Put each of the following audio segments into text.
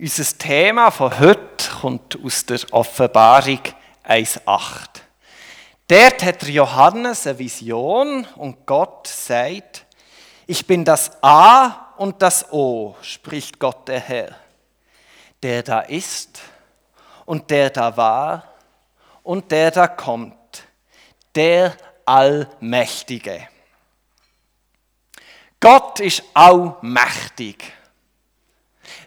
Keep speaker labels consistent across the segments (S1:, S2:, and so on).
S1: Unser Thema von heute kommt aus der Offenbarung 1,8. Dort hat Johannes eine Vision und Gott sagt, ich bin das A und das O, spricht Gott der Herr, der da ist und der da war und der da kommt, der Allmächtige. Gott ist allmächtig.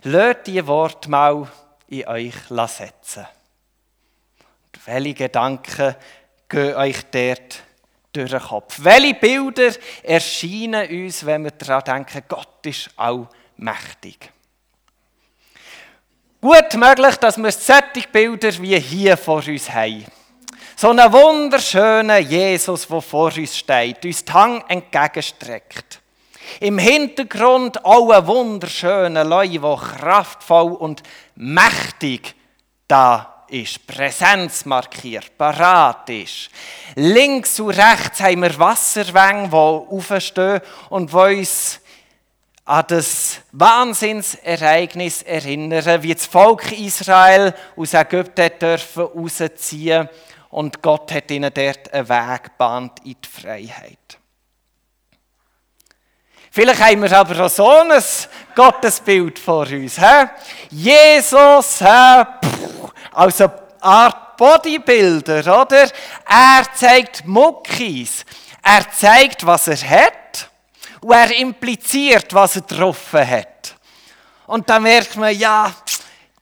S1: Lasst die Worte mal in euch setzen. Und welche Gedanken gehen euch dort durch den Kopf? Welche Bilder erscheinen uns, wenn wir daran denken, Gott ist allmächtig? Gut möglich, dass wir solche Bilder wie hier vor uns haben. So einen wunderschönen Jesus, der vor uns steht, uns die Hand entgegenstreckt. Im Hintergrund auch ein wunderschöner Leu, der kraftvoll und mächtig da ist, Präsenz markiert, parat ist. Links und rechts haben wir Wasserwänge, die aufstehen und die uns an das Wahnsinnsereignis erinnern, wie das Volk Israel aus Ägypten dürfen rausziehen und Gott hat ihnen dort einen Weg gebahnt in die Freiheit. Vielleicht haben wir aber auch so ein Gottesbild vor uns. He? Jesus, he? also eine Art Bodybuilder, oder? Er zeigt Muckis. Er zeigt, was er hat. Und er impliziert, was er getroffen hat. Und dann merkt man, ja,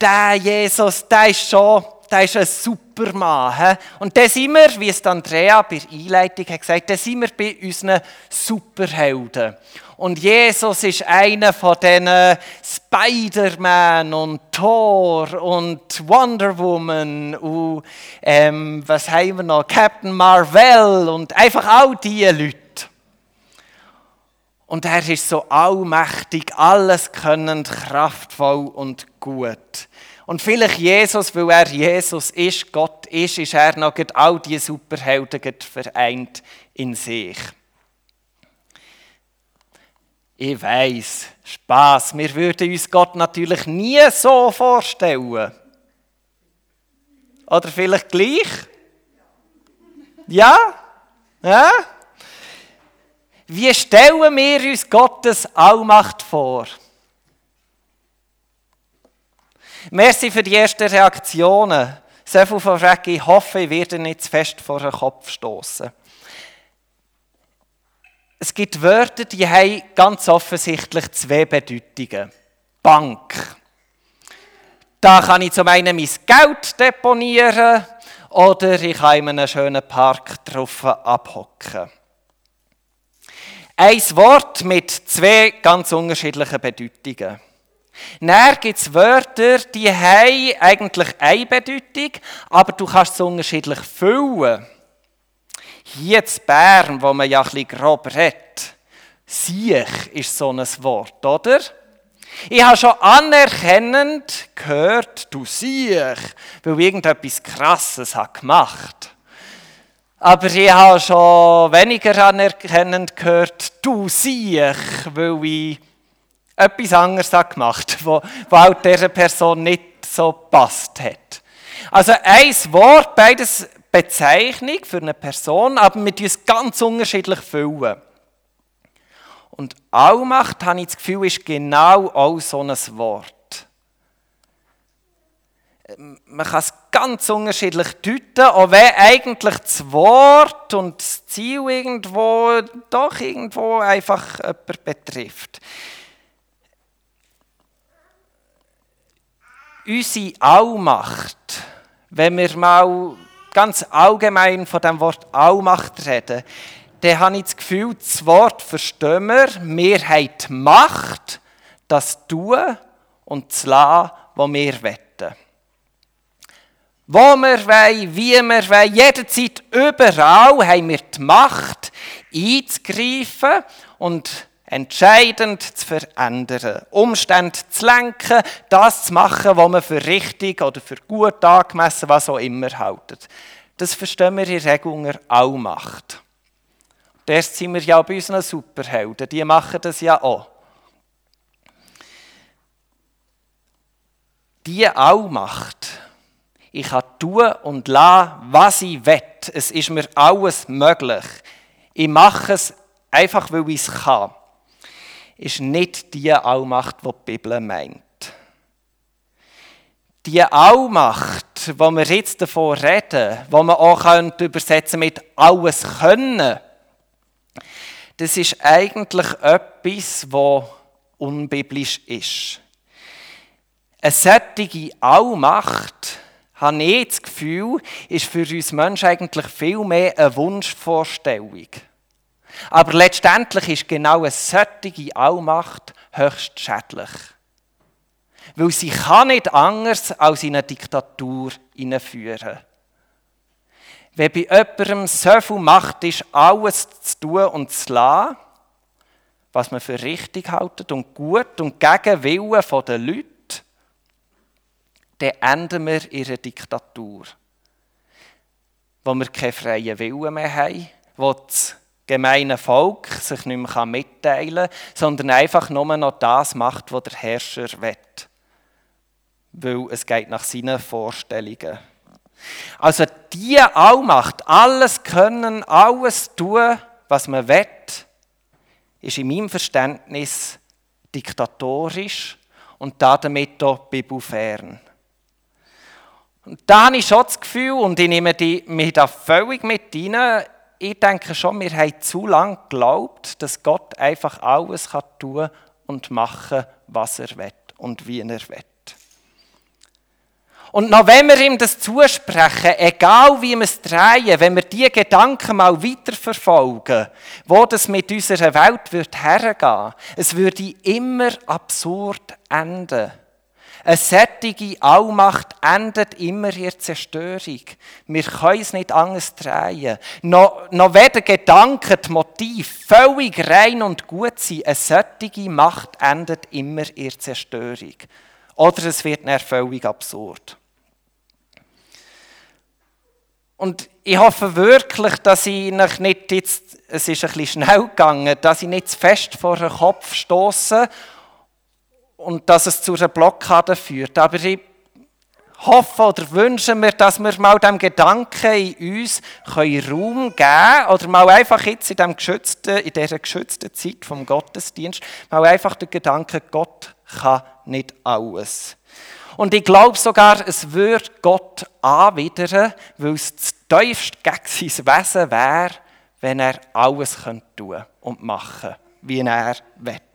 S1: der Jesus, der ist schon, der ist ein Supermann. He? Und da sind wir, wie es Andrea bei der Einleitung hat gesagt, da sind wir bei unseren Superhelden. Und Jesus ist einer von diesen Spider-Man und Thor und Wonder Woman und ähm, was haben wir noch? Captain Marvel und einfach all diese Leute. Und er ist so allmächtig, alles könnend, kraftvoll und gut. Und vielleicht Jesus, weil er Jesus ist, Gott ist, ist er noch all diese Superhelden vereint in sich. Ich weiß, Spaß. Wir würden uns Gott natürlich nie so vorstellen. Oder vielleicht gleich? Ja? Ja? Wie stellen wir uns Gottes Allmacht vor? Merci für die ersten Reaktionen. So viel von Frage, ich hoffe, ich werde nicht zu fest vor den Kopf stoßen. Es gibt Wörter, die haben ganz offensichtlich zwei Bedeutungen. Bank. Da kann ich zum einen mein Geld deponieren oder ich kann in einem schönen Park drauf abhocken. Ein Wort mit zwei ganz unterschiedlichen Bedeutungen. Dann gibt es Wörter, die haben eigentlich eine Bedeutung, aber du kannst sie unterschiedlich füllen. Hier in Bern, wo man ja ein bisschen grob redet, Siech ist so ein Wort, oder? Ich habe schon anerkennend gehört, du Siech, weil ich irgendetwas Krasses habe gemacht Aber ich habe schon weniger anerkennend gehört, du Siech, weil ich etwas anderes gemacht habe, was auch dieser Person nicht so passt hat. Also ein Wort, beides Bezeichnung für eine Person, aber wir uns ganz unterschiedlich füllen. Und Allmacht, habe ich das Gefühl, ist genau auch so ein Wort. Man kann es ganz unterschiedlich deuten, auch wenn eigentlich das Wort und das Ziel irgendwo doch irgendwo einfach jemanden betrifft. Unsere Allmacht, wenn wir mal ganz allgemein von dem Wort Allmacht reden, dann habe ich das Gefühl, das Wort verstehen wir, wir haben die Macht, das tun und zu lassen, was wir wollen. Wo wir wollen, wie wir wollen, jederzeit, überall haben wir die Macht, einzugreifen und entscheidend zu verändern, Umstände zu lenken, das zu machen, was man für richtig oder für gut angemessen, was auch immer haltet. Das verstehen wir in der Regel unter Allmacht. Das sind wir ja bei unseren Superhelden, die machen das ja auch. Die Allmacht, ich kann tun und lassen, was ich will. Es ist mir alles möglich. Ich mache es einfach, weil ich es kann. Ist nicht die Allmacht, die die Bibel meint. Die Allmacht, wo wir jetzt davon reden, wo man auch übersetzen mit alles können, das ist eigentlich etwas, was unbiblisch ist. Eine solche Allmacht, habe ich das Gefühl, ist für uns Menschen eigentlich viel mehr eine Wunschvorstellung. Aber letztendlich ist genau eine solche Allmacht höchst schädlich. Weil sie kann nicht anders als in eine Diktatur hineinführen. Wenn bei jemandem so viel Macht ist, alles zu tun und zu lassen, was man für richtig hält und gut und gegen Willen der Leute, dann enden wir in einer Diktatur, wo wir keinen freien Willen mehr haben, wo das gemeine Volk sich nicht mehr mitteilen kann, sondern einfach nur noch das macht, was der Herrscher will. Weil es geht nach seinen Vorstellungen. Also die Allmacht, alles können, alles tun, was man will, ist in meinem Verständnis diktatorisch und damit auch bibelfern. Und da habe ich schon das Gefühl, und ich nehme die, mich da völlig mit rein, ich denke schon, wir haben zu lange geglaubt, dass Gott einfach alles kann tun und machen, was er will und wie er will. Und noch wenn wir ihm das zusprechen, egal wie wir es drehen, wenn wir diese Gedanken mal weiterverfolgen, wo das mit unserer Welt wird hergehen, es würde immer absurd enden. Eine sättige Allmacht endet immer in Zerstörung. Wir können es nicht anders drehen. Noch, noch weder Gedanken, die Motiv völlig rein und gut sind, eine sättige Macht endet immer in Zerstörung. Oder es wird dann völlig absurd. Und ich hoffe wirklich, dass ich nicht jetzt, es ist ein bisschen schnell gegangen, dass ich nicht zu fest vor den Kopf stoße und dass es zu einer Blockade führt. Aber ich hoffe oder wünsche mir, dass wir mal dem Gedanken in uns Raum geben können oder mal einfach jetzt in, dem geschützten, in dieser geschützten Zeit vom Gottesdienst mal einfach den Gedanken, Gott kann nicht alles. Und ich glaube sogar, es würde Gott anwidern, weil es das tiefste gegen sein Wesen wäre, wenn er alles tun könnte und machen, wie er will.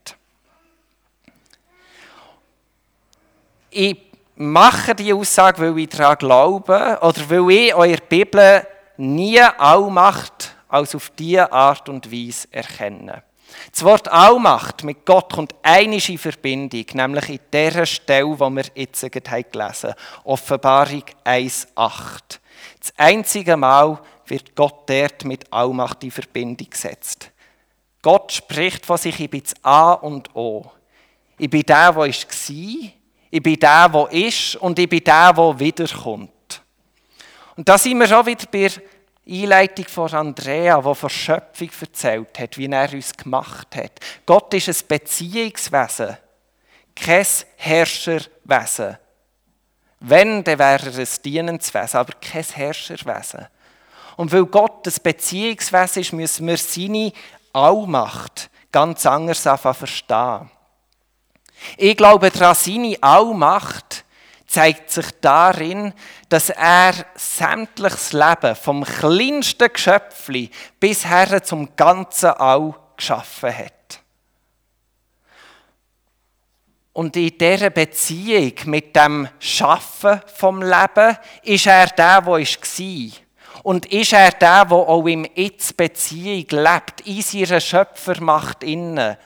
S1: Ich mache die Aussage, weil ich daran glaube oder weil ich eure Bibel nie Allmacht als auf diese Art und Weise erkenne. Das Wort Allmacht mit Gott kommt einisch in Verbindung, nämlich in der Stelle, die wir jetzt gelesen haben. Offenbarung 1,8. Das einzige Mal wird Gott dort mit Allmacht in Verbindung gesetzt. Gott spricht von sich, ich bin das A und O. Ich bin der, der war, ich bin der, der ist und ich bin der, der wiederkommt. Und da sind wir schon wieder bei der Einleitung von Andrea, die von Schöpfung erzählt hat, wie er uns gemacht hat. Gott ist ein Beziehungswesen, kein Herrscherwesen. Wenn, dann wäre er ein Dienenswesen, aber kein Herrscherwesen. Und weil Gott ein Beziehungswesen ist, müssen wir seine Allmacht ganz anders verstehen. Ich glaube daran, seine Allmacht zeigt sich darin, dass er sämtliches Leben vom kleinsten Geschöpfli bis her zum ganzen All geschaffen hat. Und in dieser Beziehung mit dem Schaffen vom Leben ist er der, der war. Und ist er der, der auch im Jetzt Beziehung lebt, in seiner Schöpfermacht innen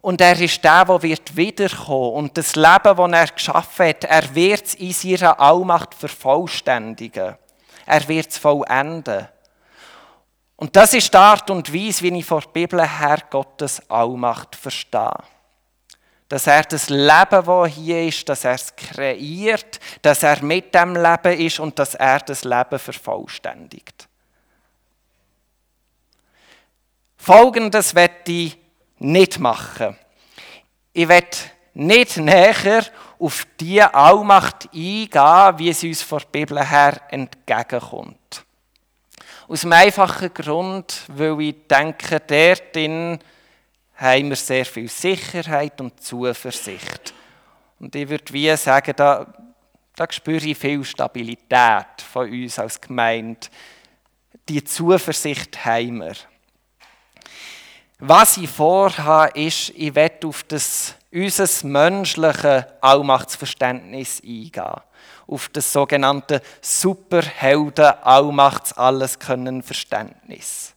S1: und er ist der, der wird wiederkommen. Und das Leben, das er geschaffen hat, er wird es in seiner Allmacht vervollständigen. Er wird es vollenden. Und das ist die Art und Weise, wie ich vor der Bibel her Gottes Allmacht verstehe. Dass er das Leben, das hier ist, dass er es kreiert, dass er mit dem Leben ist und dass er das Leben vervollständigt. Folgendes werde ich nicht machen. Ich werde nicht näher auf die Allmacht eingehen, wie sie uns von der Bibel her entgegenkommt. Aus einem einfachen Grund, weil ich denke, dort haben wir sehr viel Sicherheit und Zuversicht. Und ich würde wie sagen, da, da spüre ich viel Stabilität von uns als Gemeinde. Die Zuversicht haben wir. Was ich vorhabe, ist, ich werde auf das, unser menschliches Allmachtsverständnis eingehen. Auf das sogenannte Superhelden-Allmachts-Alles-Können-Verständnis.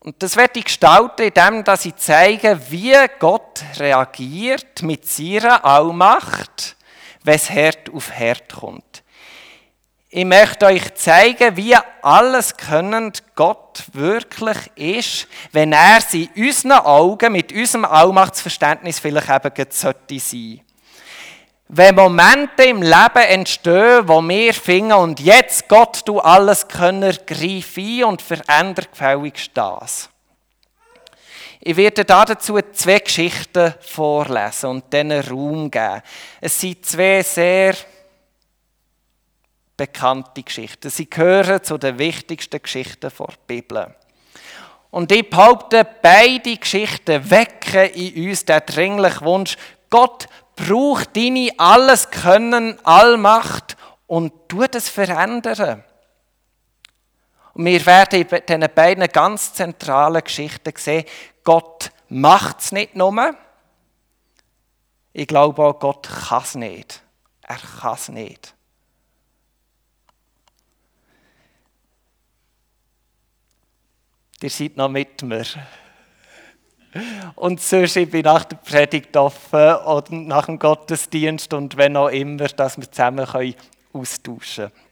S1: Und das werde ich gestalten, indem dass ich zeige, wie Gott reagiert mit seiner Allmacht, wenn es Herd auf Herd kommt. Ich möchte euch zeigen, wie alles könnend Gott wirklich ist, wenn er sie in unseren Augen mit unserem Allmachtsverständnis vielleicht eben sollte sein. Wenn Momente im Leben entstehen, wo wir finden, und jetzt Gott, du alles Könner, greif ein und veränder gefälligst das. Ich werde dazu zwei Geschichten vorlesen und denen Raum geben. Es sind zwei sehr bekannte Geschichten. Sie gehören zu den wichtigsten Geschichten der Bibel. Und ich behaupte, beide Geschichten wecken in uns den dringlichen Wunsch, Gott braucht deine alles Können, Allmacht und tut es verändern. Und wir werden in diesen beiden ganz zentralen Geschichten sehen, Gott macht es nicht nur. Ich glaube auch, Gott kann es nicht. Er kann es nicht. Ihr seid noch mit mir. Und sonst ich bin nach der Predigt offen oder nach dem Gottesdienst und wenn auch immer, dass wir zusammen austauschen können.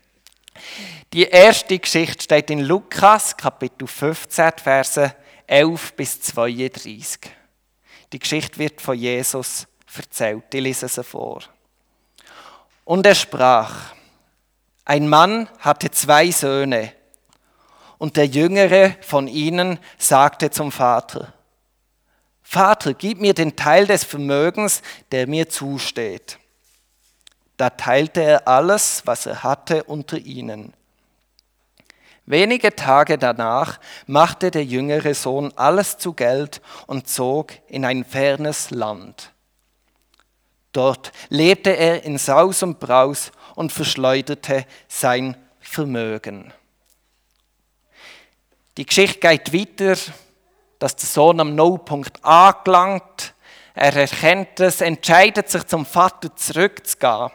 S1: Die erste Geschichte steht in Lukas, Kapitel 15, Verse 11 bis 32. Die Geschichte wird von Jesus erzählt. Ich lese sie vor. Und er sprach, ein Mann hatte zwei Söhne. Und der jüngere von ihnen sagte zum Vater, Vater, gib mir den Teil des Vermögens, der mir zusteht. Da teilte er alles, was er hatte, unter ihnen. Wenige Tage danach machte der jüngere Sohn alles zu Geld und zog in ein fernes Land. Dort lebte er in Saus und Braus und verschleuderte sein Vermögen. Die Geschichte geht weiter, dass der Sohn am Nullpunkt angelangt. Er erkennt es, entscheidet sich zum Vater zurückzugehen.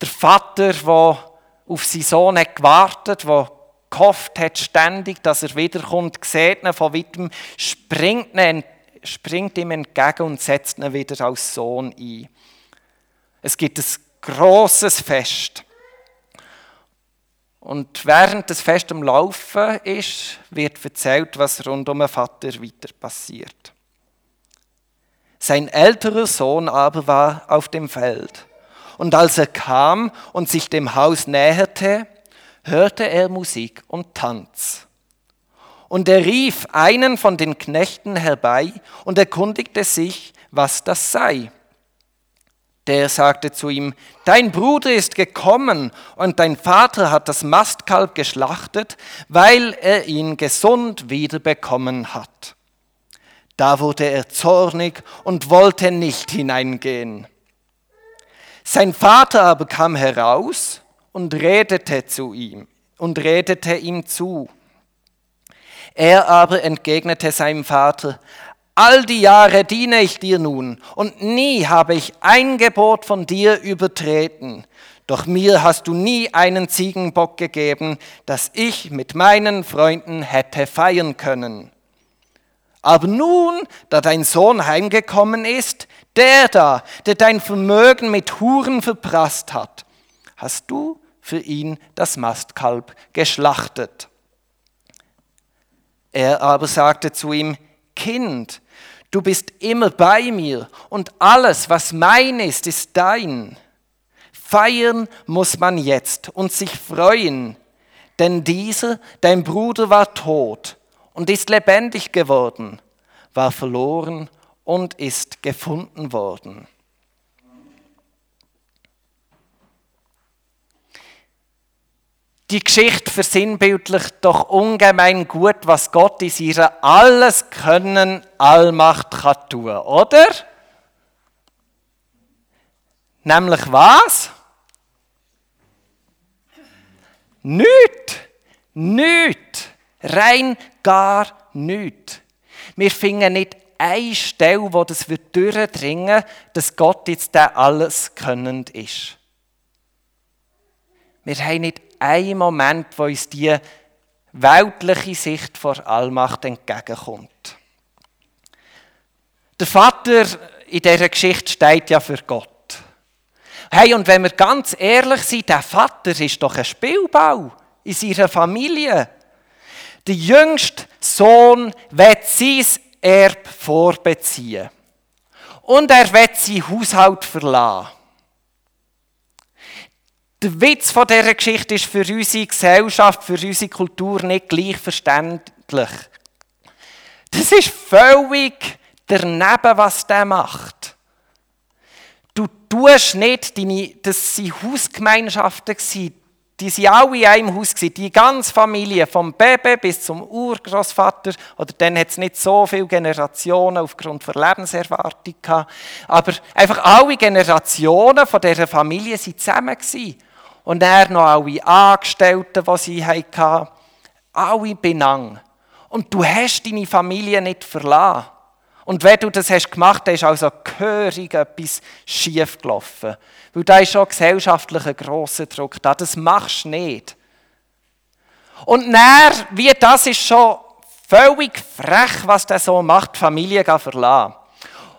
S1: Der Vater, der auf seinen Sohn hat gewartet, der gehofft hat ständig, dass er wiederkommt, sieht ihn von weitem, springt, ihn, springt ihm entgegen und setzt ihn wieder als Sohn ein. Es gibt ein großes Fest. Und während das Fest am Laufen ist, wird erzählt, was rund um den Vater weiter passiert. Sein älterer Sohn aber war auf dem Feld. Und als er kam und sich dem Haus näherte, hörte er Musik und Tanz. Und er rief einen von den Knechten herbei und erkundigte sich, was das sei. Der sagte zu ihm, dein Bruder ist gekommen und dein Vater hat das Mastkalb geschlachtet, weil er ihn gesund wiederbekommen hat. Da wurde er zornig und wollte nicht hineingehen. Sein Vater aber kam heraus und redete zu ihm und redete ihm zu. Er aber entgegnete seinem Vater, All die Jahre diene ich dir nun, und nie habe ich ein Gebot von dir übertreten. Doch mir hast du nie einen Ziegenbock gegeben, dass ich mit meinen Freunden hätte feiern können. Aber nun, da dein Sohn heimgekommen ist, der da, der dein Vermögen mit Huren verprasst hat, hast du für ihn das Mastkalb geschlachtet. Er aber sagte zu ihm, Kind, Du bist immer bei mir und alles, was mein ist, ist dein. Feiern muss man jetzt und sich freuen, denn dieser, dein Bruder, war tot und ist lebendig geworden, war verloren und ist gefunden worden. Die Geschichte versinnbildlicht doch ungemein gut, was Gott in ihrer alles können Allmacht kann tun, oder? Nämlich was? Nicht, nicht, rein gar nicht. Wir finden nicht eine Stelle, wo das wird durchdringen, dass Gott jetzt der alles könnend ist. Wir haben nicht einen Moment, wo uns die weltliche Sicht vor Allmacht entgegenkommt. Der Vater in dieser Geschichte steht ja für Gott. Hey, und wenn wir ganz ehrlich sind, der Vater ist doch ein Spielbau in seiner Familie. Der jüngste Sohn wird sein Erb vorbeziehen. Und er wird sein Haushalt verlassen. Der Witz von dieser Geschichte ist für unsere Gesellschaft, für unsere Kultur nicht gleich verständlich. Das ist völlig daneben, was der macht. Du tust nicht, deine, das waren Hausgemeinschaften, die waren alle in einem Haus, die ganze Familie, vom Baby bis zum Urgroßvater. Oder dann hat es nicht so viele Generationen aufgrund der Lebenserwartung gehabt. Aber einfach alle Generationen von dieser Familie waren zusammen. Und er noch alle Angestellten, die sie hatten, alle benang. Und du hast deine Familie nicht verlassen. Und wenn du das hast gemacht hast, ist also gehörig etwas schief gelaufen. Weil da ist schon gesellschaftlich ein grosser Druck da. Das machst du nicht. Und näher, wie das ist schon völlig frech, was der so macht, die Familie verlassen.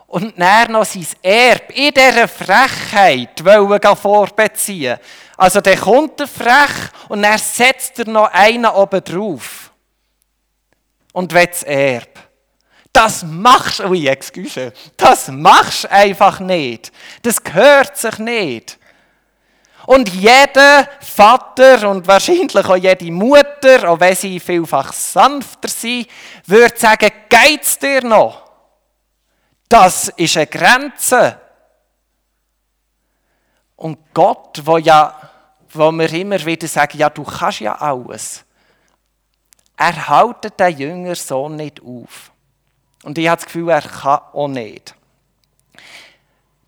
S1: Und näher noch sein Erb in dieser Frechheit wollen vorbeziehen. Also der kommt er frech und er setzt er noch einen oben drauf. Und will das Erb. Das machst du, excuse, das machst du einfach nicht. Das gehört sich nicht. Und jeder Vater und wahrscheinlich auch jede Mutter, auch wenn sie vielfach sanfter sind, würde sagen, geht's dir noch? Das ist eine Grenze. Und Gott, wo ja wo wir immer wieder sagen, ja, du kannst ja alles. Er hält den jüngeren Sohn nicht auf. Und ich habe das Gefühl, er kann auch nicht.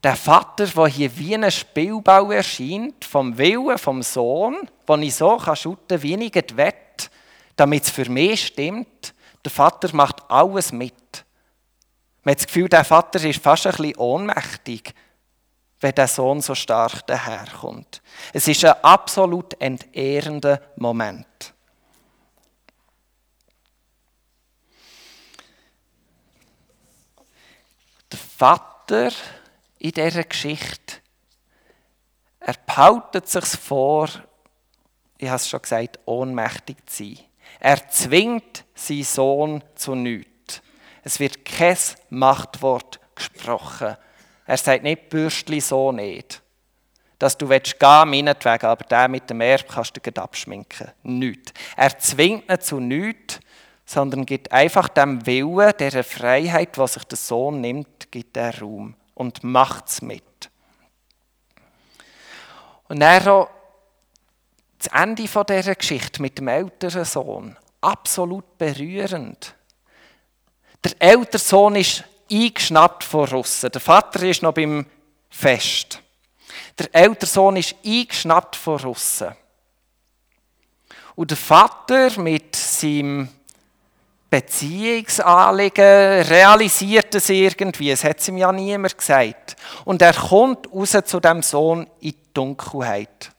S1: Der Vater, der hier wie ein Spielbau erscheint, vom Willen vom Sohn, den ich so schütten kann, wie ich will, damit es für mich stimmt, der Vater macht alles mit. Man hat das Gefühl, der Vater ist fast ein bisschen ohnmächtig wenn der Sohn so stark daherkommt. Es ist ein absolut entehrender Moment. Der Vater in dieser Geschichte, er behaltet sich vor, ich habe es schon gesagt, ohnmächtig zu sein. Er zwingt seinen Sohn zu nichts. Es wird kein Machtwort gesprochen er sagt nicht, Bürstli so nicht. Dass du willst gehen, meinetwegen, aber der mit dem Erb kannst du dir abschminken. Nicht. Er zwingt nicht zu nichts, sondern gibt einfach dem Willen, der Freiheit, was sich der Sohn nimmt, gibt er Raum und macht es mit. Und dann auch das Ende dieser Geschichte mit dem älteren Sohn. Absolut berührend. Der ältere Sohn ist eingeschnappt von Russen. Der Vater ist noch beim Fest. Der ältere Sohn ist eingeschnappt von Russen. Und der Vater mit seinem Beziehungsanliegen realisiert es irgendwie. Es hat ihm ja niemand gesagt. Und er kommt raus zu dem Sohn in die Dunkelheit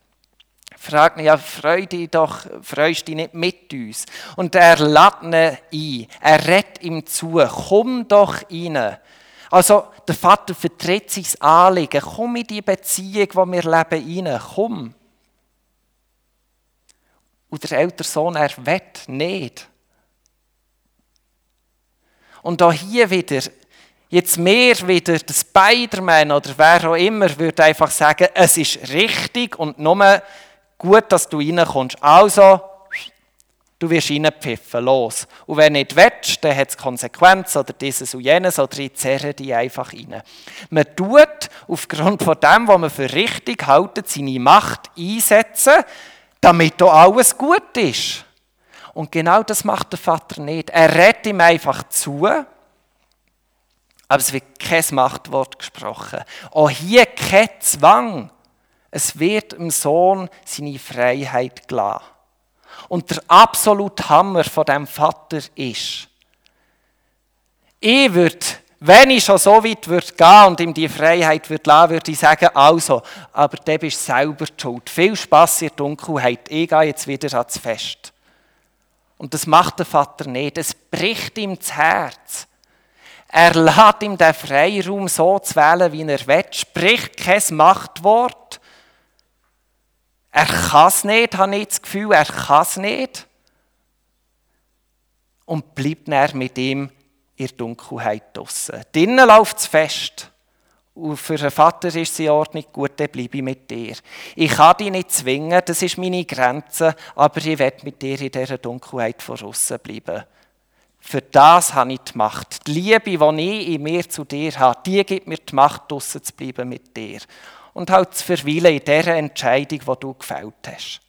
S1: fragt ihn, ja, freu dich doch, freust dich nicht mit uns. Und er lädt ihn ein, er redet ihm zu, komm doch rein. Also der Vater vertritt sein Anliegen, komm in die Beziehung, wo wir leben, rein, komm. Und der ältere Sohn, er will nicht. Und auch hier wieder, jetzt mehr wieder, der Spider-Man oder wer auch immer, würde einfach sagen, es ist richtig und nur gut, dass du reinkommst. Also, Du wirst reinpfiffen, los. Und wenn nicht willst, dann hat es Konsequenzen oder dieses und jenes oder ich zerre die einfach rein. Man tut aufgrund von dem, was man für richtig hält, seine Macht einsetzen, damit da alles gut ist. Und genau das macht der Vater nicht. Er redet ihm einfach zu, aber es wird kein Machtwort gesprochen. Auch hier kein Zwang. Es wird dem Sohn seine Freiheit gelassen. Und der absolute Hammer von dem Vater ist, ich würde, wenn ich schon so weit würde gehen und ihm die Freiheit würde lassen, würde ich sagen, also, aber der bist selber schuld. Viel Spaß in der Dunkelheit. Ich gehe jetzt wieder ans Fest. Und das macht der Vater nicht. Es bricht ihm das Herz. Er lässt ihm den Freiraum so zu wählen, wie er will, spricht kein Machtwort. Er kann es nicht, habe ich das Gefühl, er kann es nicht. Und bleibt dann mit ihm in der Dunkelheit draussen. Drinnen läuft es fest. Und für einen Vater ist in Ordnung, gut, dann bleibe ich mit dir. Ich kann dich nicht zwingen, das ist meine Grenze, aber ich werde mit dir in dieser Dunkelheit von außen bleiben. Für das habe ich die Macht. Die Liebe, die ich in mir zu dir habe, die gibt mir die Macht, draussen zu bleiben mit dir und halt zu verweilen in dieser Entscheidung, die du gefällt hast.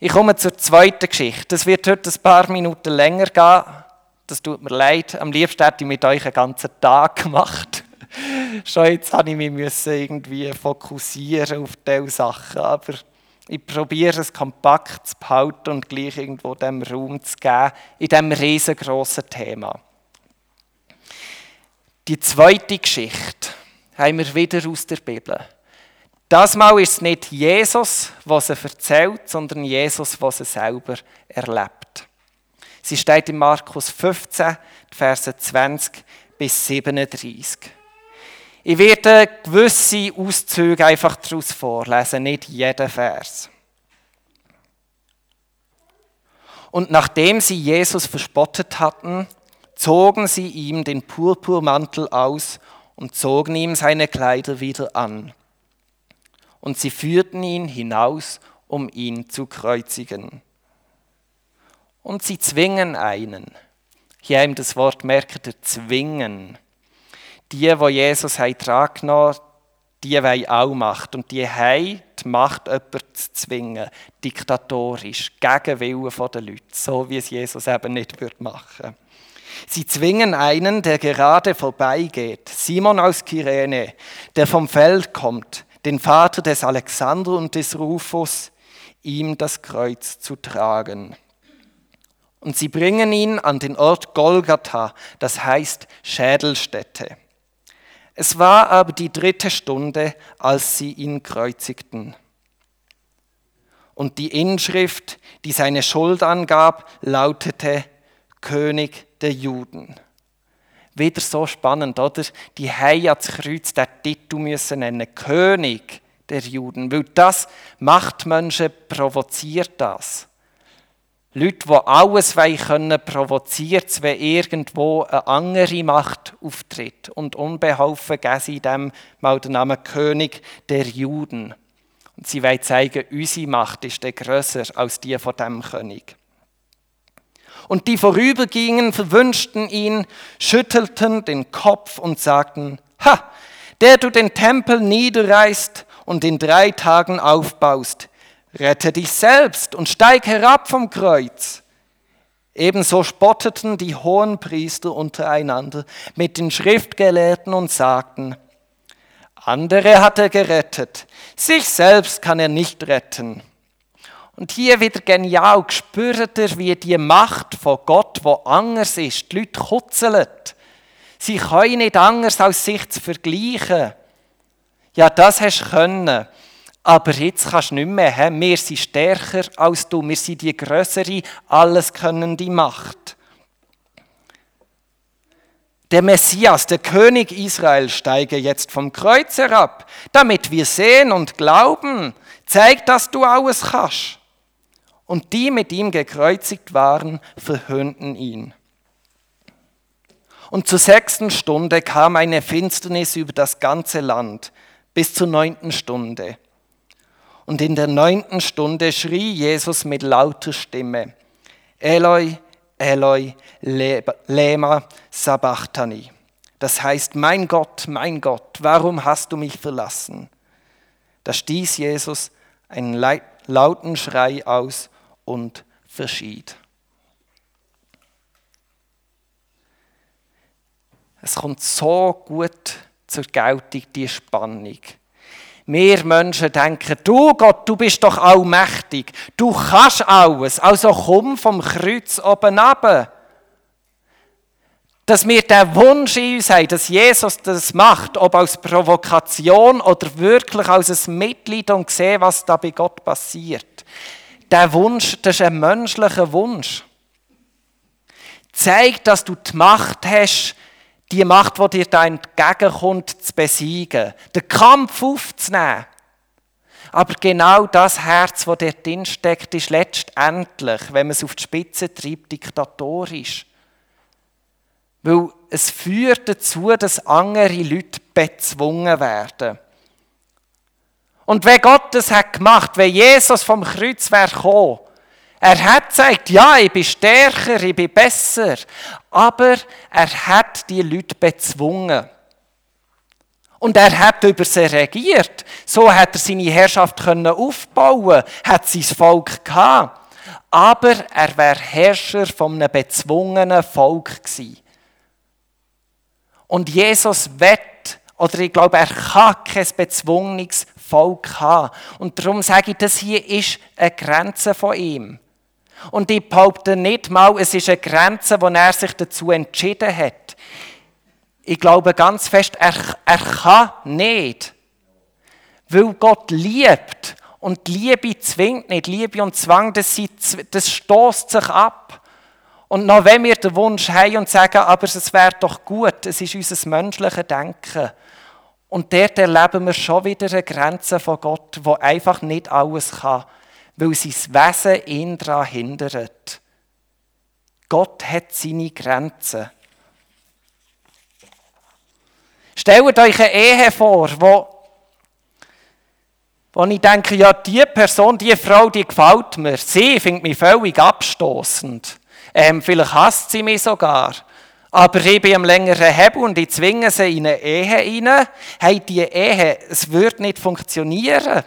S1: Ich komme zur zweiten Geschichte. Das wird heute ein paar Minuten länger gehen. Das tut mir leid. Am liebsten hätte ich mit euch einen ganzen Tag gemacht. Schon jetzt habe ich mich irgendwie fokussieren auf diese Sachen. Aber ich probiere es kompakt zu behalten und gleich irgendwo dem Raum zu geben in diesem riesengroßen Thema. Die zweite Geschichte haben wir wieder aus der Bibel. Das Mal ist es nicht Jesus, was sie erzählt, sondern Jesus, was sie selber erlebt. Sie steht in Markus 15, Verse 20 bis 37. Ich werde gewisse Auszüge einfach daraus vorlesen, nicht jeden Vers. Und nachdem sie Jesus verspottet hatten, zogen sie ihm den Purpurmantel aus und zogen ihm seine Kleider wieder an. Und sie führten ihn hinaus, um ihn zu kreuzigen. Und sie zwingen einen. Hier haben das Wort merkt ihr, zwingen. Die, wo Jesus hat genommen die wollen auch Macht. Und die haben die Macht, jemanden zu zwingen, diktatorisch, gegen Willen der Leute, so wie es Jesus eben nicht machen würde. Sie zwingen einen, der gerade vorbeigeht, Simon aus Kyrene, der vom Feld kommt, den Vater des Alexander und des Rufus, ihm das Kreuz zu tragen. Und sie bringen ihn an den Ort Golgatha, das heißt Schädelstätte. Es war aber die dritte Stunde, als sie ihn kreuzigten. Und die Inschrift, die seine Schuld angab, lautete König der Juden. Wieder so spannend, oder? Die haben das Kreuz den Titel müssen nennen, König der Juden, weil das Machtmenschen provoziert das. Leute, die alles können, provoziert es, wenn irgendwo eine andere Macht auftritt. Und unbeholfen geben sie dem mal den Namen König der Juden. Und sie wollen zeigen, unsere Macht ist grösser als die von dem König. Und die vorübergingen, verwünschten ihn, schüttelten den Kopf und sagten, Ha, der du den Tempel niederreißt und in drei Tagen aufbaust, rette dich selbst und steig herab vom Kreuz. Ebenso spotteten die hohen Priester untereinander mit den Schriftgelehrten und sagten, andere hat er gerettet, sich selbst kann er nicht retten. Und hier wieder genial spürt er, wie die Macht von Gott, wo anders ist, die Leute kutzelt. Sie können nicht anders, als sich zu vergleichen. Ja, das hast du können. Aber jetzt kannst du nicht mehr. He? Wir sind stärker als du. Wir sind die größere, alles könnende Macht. Der Messias, der König Israel, steige jetzt vom Kreuz herab, damit wir sehen und glauben. Zeig, dass du alles kannst und die mit ihm gekreuzigt waren, verhöhnten ihn. Und zur sechsten Stunde kam eine Finsternis über das ganze Land bis zur neunten Stunde. Und in der neunten Stunde schrie Jesus mit lauter Stimme, Eloi, Eloi, lema sabachthani. Das heißt, mein Gott, mein Gott, warum hast du mich verlassen? Da stieß Jesus einen lauten Schrei aus und verschied. Es kommt so gut zur Geltung, die Spannung. Wir Menschen denken, du Gott, du bist doch allmächtig, du kannst alles, also komm vom Kreuz oben runter. Dass wir den Wunsch in uns haben, dass Jesus das macht, ob als Provokation oder wirklich als ein Mitleid und sehen, was da bei Gott passiert. Der Wunsch, das ist ein menschlicher Wunsch. Zeig, dass du die Macht hast, die Macht, die dir da entgegenkommt, zu besiegen, den Kampf aufzunehmen. Aber genau das Herz, das dir drin steckt, ist letztendlich, wenn man es auf die Spitze treibt, diktatorisch. Weil es führt dazu, dass andere Leute bezwungen werden. Und wenn Gott das hat gemacht, wenn Jesus vom Kreuz wäre gekommen, er hat gesagt, ja, ich bin stärker, ich bin besser. Aber er hat die Leute bezwungen. Und er hat über sie regiert. So hat er seine Herrschaft aufbauen hat sein Volk gehabt. Aber er wäre Herrscher von einem bezwungenen Volk gewesen. Und Jesus wird, oder ich glaube, er kann kein bezwungenes Volk haben. Und darum sage ich, das hier ist eine Grenze von ihm. Und ich behaupte nicht mal, es ist eine Grenze, wo er sich dazu entschieden hat. Ich glaube ganz fest, er, er kann nicht. Weil Gott liebt. Und Liebe zwingt nicht. Liebe und Zwang, das, das stößt sich ab. Und noch wenn wir den Wunsch haben und sagen, aber es wäre doch gut, es ist unser menschliches Denken. Und dort erleben wir schon wieder eine Grenze von Gott, wo einfach nicht alles kann weil sein Wesen ihn daran hindert. Gott hat seine Grenzen. Stellt euch eine Ehe vor, wo, wo ich denke, ja, die Person, die Frau, die gefällt mir. Sie findet mich völlig abstoßend. Ähm, vielleicht hasst sie mich sogar. Aber ich bin am längeren Hebel und ich zwinge sie in eine Ehe hinein. Hey, die Ehe, es wird nicht funktionieren.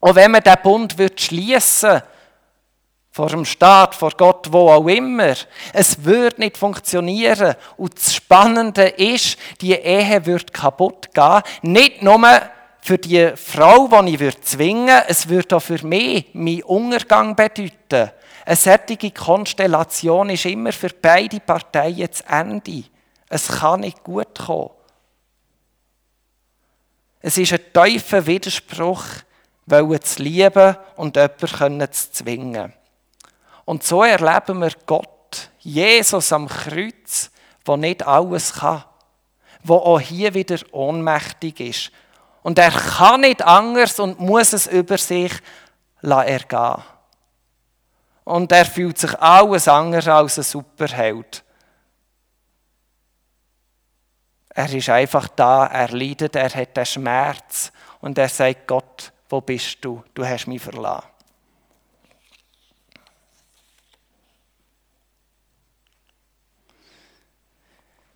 S1: Auch wenn man diesen Bund schließen würde, vor dem Staat, vor Gott, wo auch immer. Es würde nicht funktionieren. Und das Spannende ist, die Ehe wird kaputt gehen. Nicht nur für die Frau, die ich zwingen würde, es würde auch für mich meinen Untergang bedeuten. Eine solche Konstellation ist immer für beide Parteien das Ende. Es kann nicht gut kommen. Es ist ein tiefer Widerspruch wollen zu lieben und jemanden zu zwingen. Und so erleben wir Gott, Jesus am Kreuz, der nicht alles kann, der auch hier wieder ohnmächtig ist. Und er kann nicht anders und muss es über sich ergehen. Und er fühlt sich alles andere als ein Superheld. Er ist einfach da, er leidet, er hat den Schmerz und er sagt Gott, wo bist du? Du hast mich verlassen.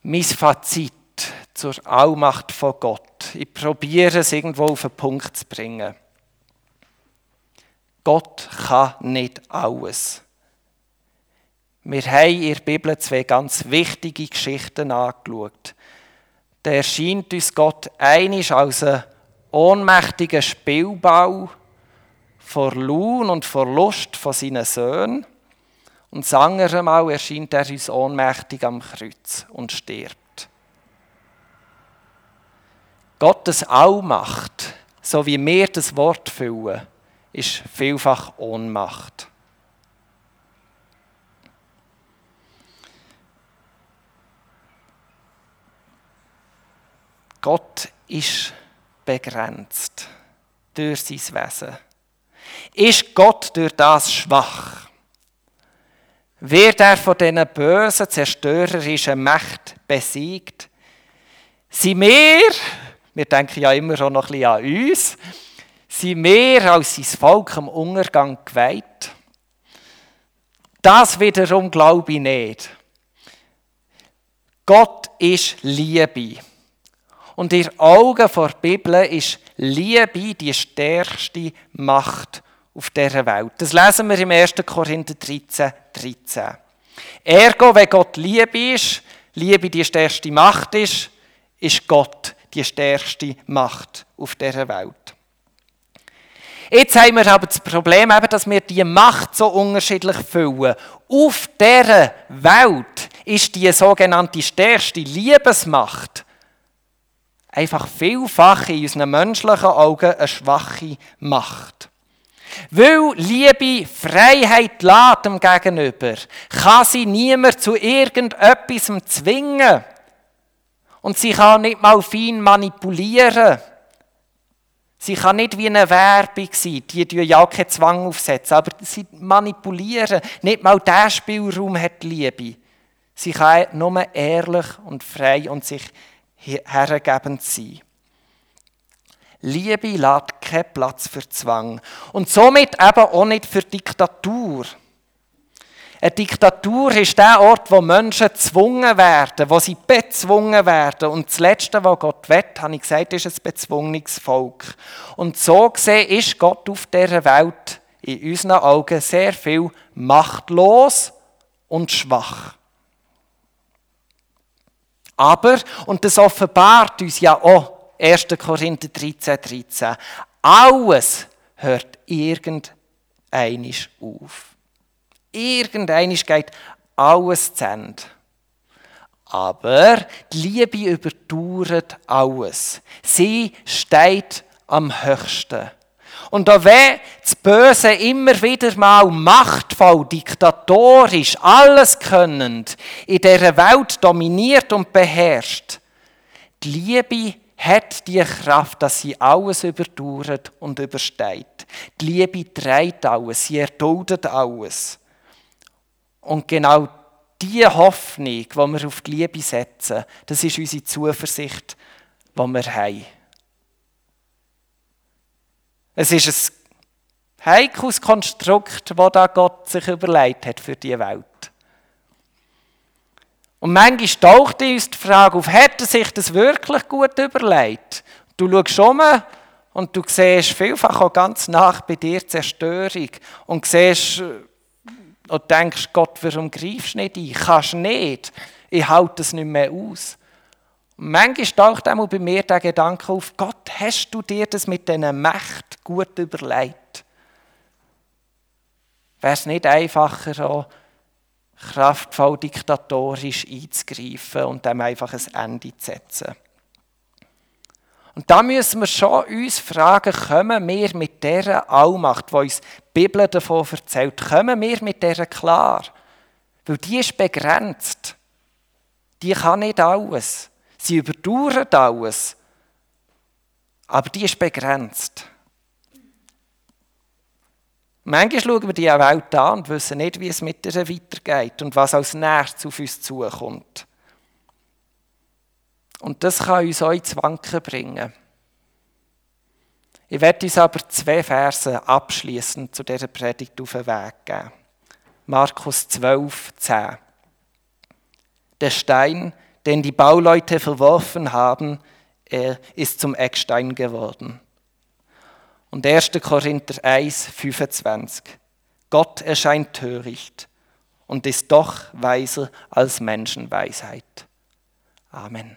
S1: Mein Fazit zur Allmacht von Gott. Ich probiere es irgendwo auf den Punkt zu bringen. Gott kann nicht alles. Wir haben in der Bibel zwei ganz wichtige Geschichten angeschaut. Da erscheint uns Gott einig als ein ohnmächtigen Spielbau vor Lohn und vor Lust von seinen Söhnen. Und das andere Mal erscheint er uns ohnmächtig am Kreuz und stirbt. Gottes Allmacht, so wie wir das Wort füllen, ist vielfach Ohnmacht. Gott ist begrenzt durch sein Wesen. Ist Gott durch das schwach? Wird er von diesen bösen, zerstörerischen Mächten besiegt? Sind wir, wir denken ja immer auch noch ein bisschen an uns, sind wir als sein Volk am Untergang geweiht? Das wiederum glaube ich nicht. Gott ist Liebe. Und in Augen der Bibel ist Liebe die stärkste Macht auf dieser Welt. Das lesen wir im 1. Korinther 13, 13. Ergo, wenn Gott Liebe ist, Liebe die stärkste Macht ist, ist Gott die stärkste Macht auf dieser Welt. Jetzt haben wir aber das Problem, dass wir die Macht so unterschiedlich füllen. Auf dieser Welt ist die sogenannte stärkste Liebesmacht einfach vielfach in unseren menschlichen Augen eine schwache Macht. Weil Liebe Freiheit lädt dem Gegenüber, kann sie niemand zu irgendetwas zwingen. Und sie kann nicht mal fein manipulieren. Sie kann nicht wie eine Werbung sein, die ja keinen Zwang aufsetzen, aber sie manipulieren. Nicht mal der Spielraum hat Liebe. Sie kann nur ehrlich und frei und sich hergebend sein. Liebe lässt keinen Platz für Zwang und somit eben auch nicht für Diktatur. Eine Diktatur ist der Ort, wo Menschen gezwungen werden, wo sie bezwungen werden. Und das Letzte, was Gott will, habe ich gesagt, ist ein bezwungenes Volk. Und so gesehen ist Gott auf dieser Welt in unseren Augen sehr viel machtlos und schwach. Aber, und das offenbart uns ja auch 1. Korinther 13, 13, alles hört irgendeinisch auf. Irgendeinisch geht alles zu Ende. Aber die Liebe überdauert alles. Sie steht am höchsten. Und da wenn das Böse immer wieder mal machtvoll, diktatorisch, alles könnend in dieser Welt dominiert und beherrscht, die Liebe hat die Kraft, dass sie alles überdauert und übersteht. Die Liebe trägt alles, sie erduldet alles. Und genau diese Hoffnung, die wir auf die Liebe setzen, das ist unsere Zuversicht, die wir haben. Es ist ein heikles Konstrukt, das da Gott sich überlegt hat für die Welt. Und manchmal taucht uns die Frage auf, hat er sich das wirklich gut überlegt? Du schaust um und du siehst vielfach auch ganz nach bei dir Zerstörung und siehst und denkst, Gott, warum greifst du nicht ein? Kannst nicht. Ich halte das nicht mehr aus. Und manchmal taucht auch bei mir der Gedanke auf, Gott, hast du dir das mit diesen Macht gut überlegt? Wäre es nicht einfacher, auch kraftvoll diktatorisch einzugreifen und dem einfach ein Ende zu setzen? Und da müssen wir schon uns fragen, kommen wir mit dieser Allmacht, die uns Bibel davon erzählt, kommen wir mit dieser klar? Weil die ist begrenzt. Die kann nicht alles. Sie überdauert alles. Aber die ist begrenzt. Manchmal schauen wir die Welt an und wissen nicht, wie es mit ihr weitergeht und was als nächstes auf uns zukommt. Und das kann uns auch ins Wanken bringen. Ich werde uns aber zwei Verse abschließend zu dieser Predigt auf den Weg geben. Markus 12, 10. Der Stein, den die Bauleute verworfen haben, er ist zum Eckstein geworden. Und 1. Korinther 1, 25. Gott erscheint töricht und ist doch weiser als Menschenweisheit. Amen.